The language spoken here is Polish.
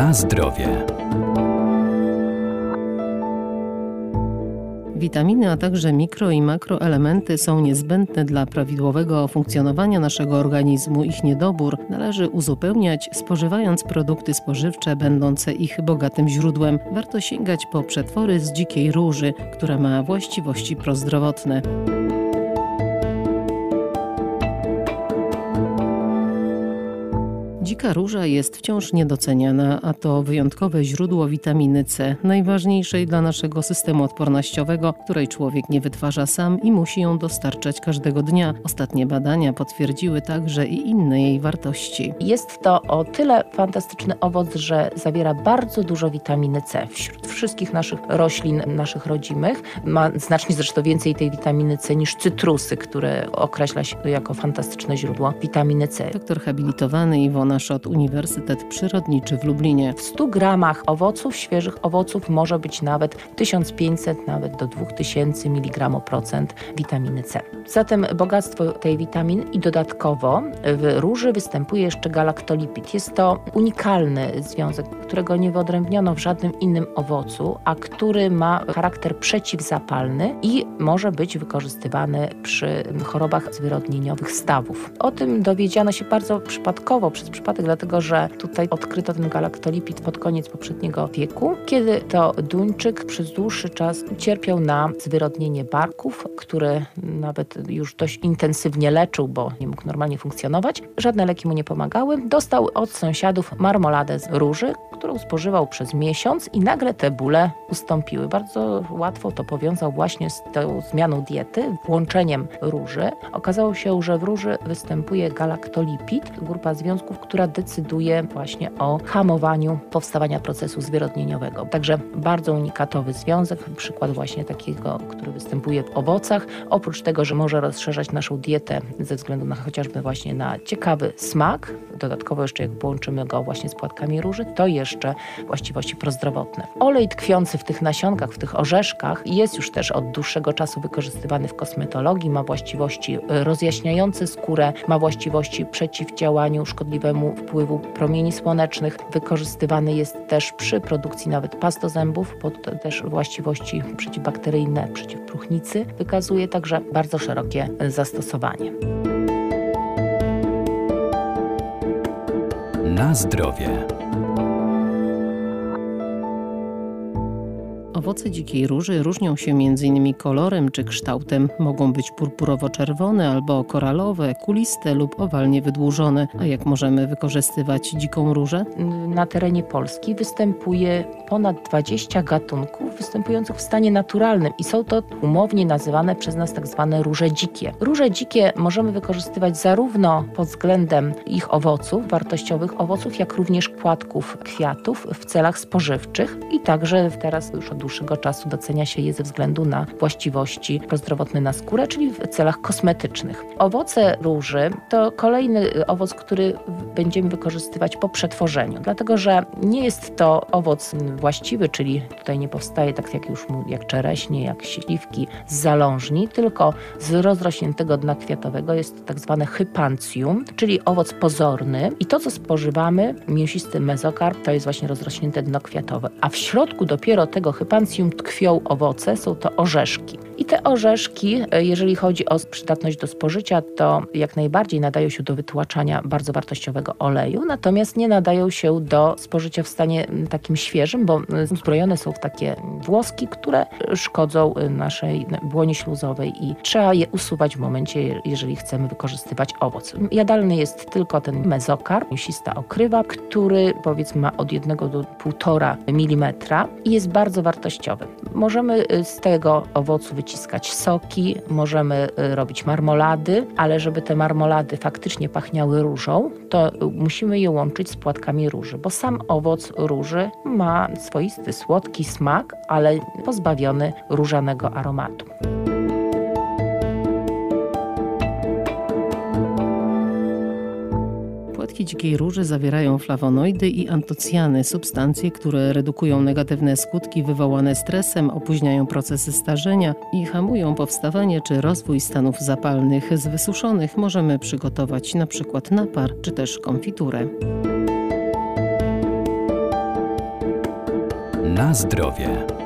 Na zdrowie. Witaminy, a także mikro i makroelementy są niezbędne dla prawidłowego funkcjonowania naszego organizmu. Ich niedobór należy uzupełniać, spożywając produkty spożywcze będące ich bogatym źródłem. Warto sięgać po przetwory z dzikiej róży, która ma właściwości prozdrowotne. Dzika róża jest wciąż niedoceniana, a to wyjątkowe źródło witaminy C, najważniejszej dla naszego systemu odpornościowego, której człowiek nie wytwarza sam i musi ją dostarczać każdego dnia. Ostatnie badania potwierdziły także i inne jej wartości. Jest to o tyle fantastyczny owoc, że zawiera bardzo dużo witaminy C. Wśród wszystkich naszych roślin, naszych rodzimych, ma znacznie zresztą więcej tej witaminy C niż cytrusy, które określa się jako fantastyczne źródło witaminy C. Doktor habilitowany Iwona Szot, Uniwersytet Przyrodniczy w Lublinie. W 100 gramach owoców, świeżych owoców może być nawet 1500, nawet do 2000 mg procent witaminy C. Zatem bogactwo tej witaminy i dodatkowo w róży występuje jeszcze galaktolipid. Jest to unikalny związek, którego nie wyodrębniono w żadnym innym owocu, a który ma charakter przeciwzapalny i może być wykorzystywany przy chorobach zwyrodnieniowych stawów. O tym dowiedziano się bardzo przypadkowo, przez przypadek, dlatego że tutaj odkryto ten galaktolipid pod koniec poprzedniego wieku, kiedy to Duńczyk przez dłuższy czas cierpiał na zwyrodnienie barków, które nawet już dość intensywnie leczył, bo nie mógł normalnie funkcjonować. Żadne leki mu nie pomagały. Dostał od sąsiadów marmoladę z róży, którą spożywał przez miesiąc i nagle te bóle ustąpiły. Bardzo łatwo to powiązał właśnie z tą zmianą diety, włączeniem róży. Okazało się, że w róży występuje galaktolipid, grupa związków, która decyduje właśnie o hamowaniu powstawania procesu zwyrodnieniowego. Także bardzo unikatowy związek, przykład właśnie takiego, który występuje w owocach. Oprócz tego, że może rozszerzać naszą dietę ze względu na chociażby właśnie na ciekawy smak, dodatkowo jeszcze jak połączymy go właśnie z płatkami róży, to jeszcze właściwości prozdrowotne. Olej tkwiący w tych nasionkach, w tych orzeszkach jest już też od dłuższego czasu wykorzystywany w kosmetologii, ma właściwości rozjaśniające skórę, ma właściwości przeciwdziałaniu szkodliwemu wpływu promieni słonecznych. Wykorzystywany jest też przy produkcji nawet past do zębów, to też właściwości przeciwbakteryjne, przeciwpróchnicy wykazuje także bardzo szerokie zastosowanie. Na zdrowie. Owoce dzikiej róży różnią się m.in. kolorem czy kształtem. Mogą być purpurowo-czerwone albo koralowe, kuliste lub owalnie wydłużone. A jak możemy wykorzystywać dziką różę? Na terenie Polski występuje ponad 20 gatunków występujących w stanie naturalnym i są to umownie nazywane przez nas tak zwane róże dzikie. Róże dzikie możemy wykorzystywać zarówno pod względem ich owoców, wartościowych owoców, jak również płatków kwiatów w celach spożywczych i także teraz już od dłuższego czasu docenia się je ze względu na właściwości prozdrowotne na skórę, czyli w celach kosmetycznych. Owoce róży to kolejny owoc, który będziemy wykorzystywać po przetworzeniu, dlatego że nie jest to owoc właściwy, czyli tutaj nie powstaje tak jak już jak czereśnie, jak śliwki z zalążni, tylko z rozrośniętego dna kwiatowego jest tak zwane hypancjum, czyli owoc pozorny i to co spożywamy, mięsisty mezokarp, to jest właśnie rozrośnięte dno kwiatowe, a w środku dopiero tego hypancjum tkwią owoce, są to orzeszki. I te orzeszki, jeżeli chodzi o przydatność do spożycia, to jak najbardziej nadają się do wytłaczania bardzo wartościowego oleju, natomiast nie nadają się do spożycia w stanie takim świeżym, bo uzbrojone są w takie włoski, które szkodzą naszej błonie śluzowej i trzeba je usuwać w momencie, jeżeli chcemy wykorzystywać owoc. Jadalny jest tylko ten mezokarp, mięsista okrywa, który powiedzmy ma od 1 do 1,5 mm i jest bardzo wartościowy. Możemy z tego owocu wyciskać soki, możemy robić marmolady, ale żeby te marmolady faktycznie pachniały różą, to musimy je łączyć z płatkami róży, bo sam owoc róży ma swoisty, słodki smak, ale pozbawiony różanego aromatu. Płatki dzikiej róży zawierają flawonoidy i antocjany, substancje, które redukują negatywne skutki wywołane stresem, opóźniają procesy starzenia i hamują powstawanie czy rozwój stanów zapalnych. Z wysuszonych możemy przygotować na przykład napar czy też konfiturę. Na zdrowie.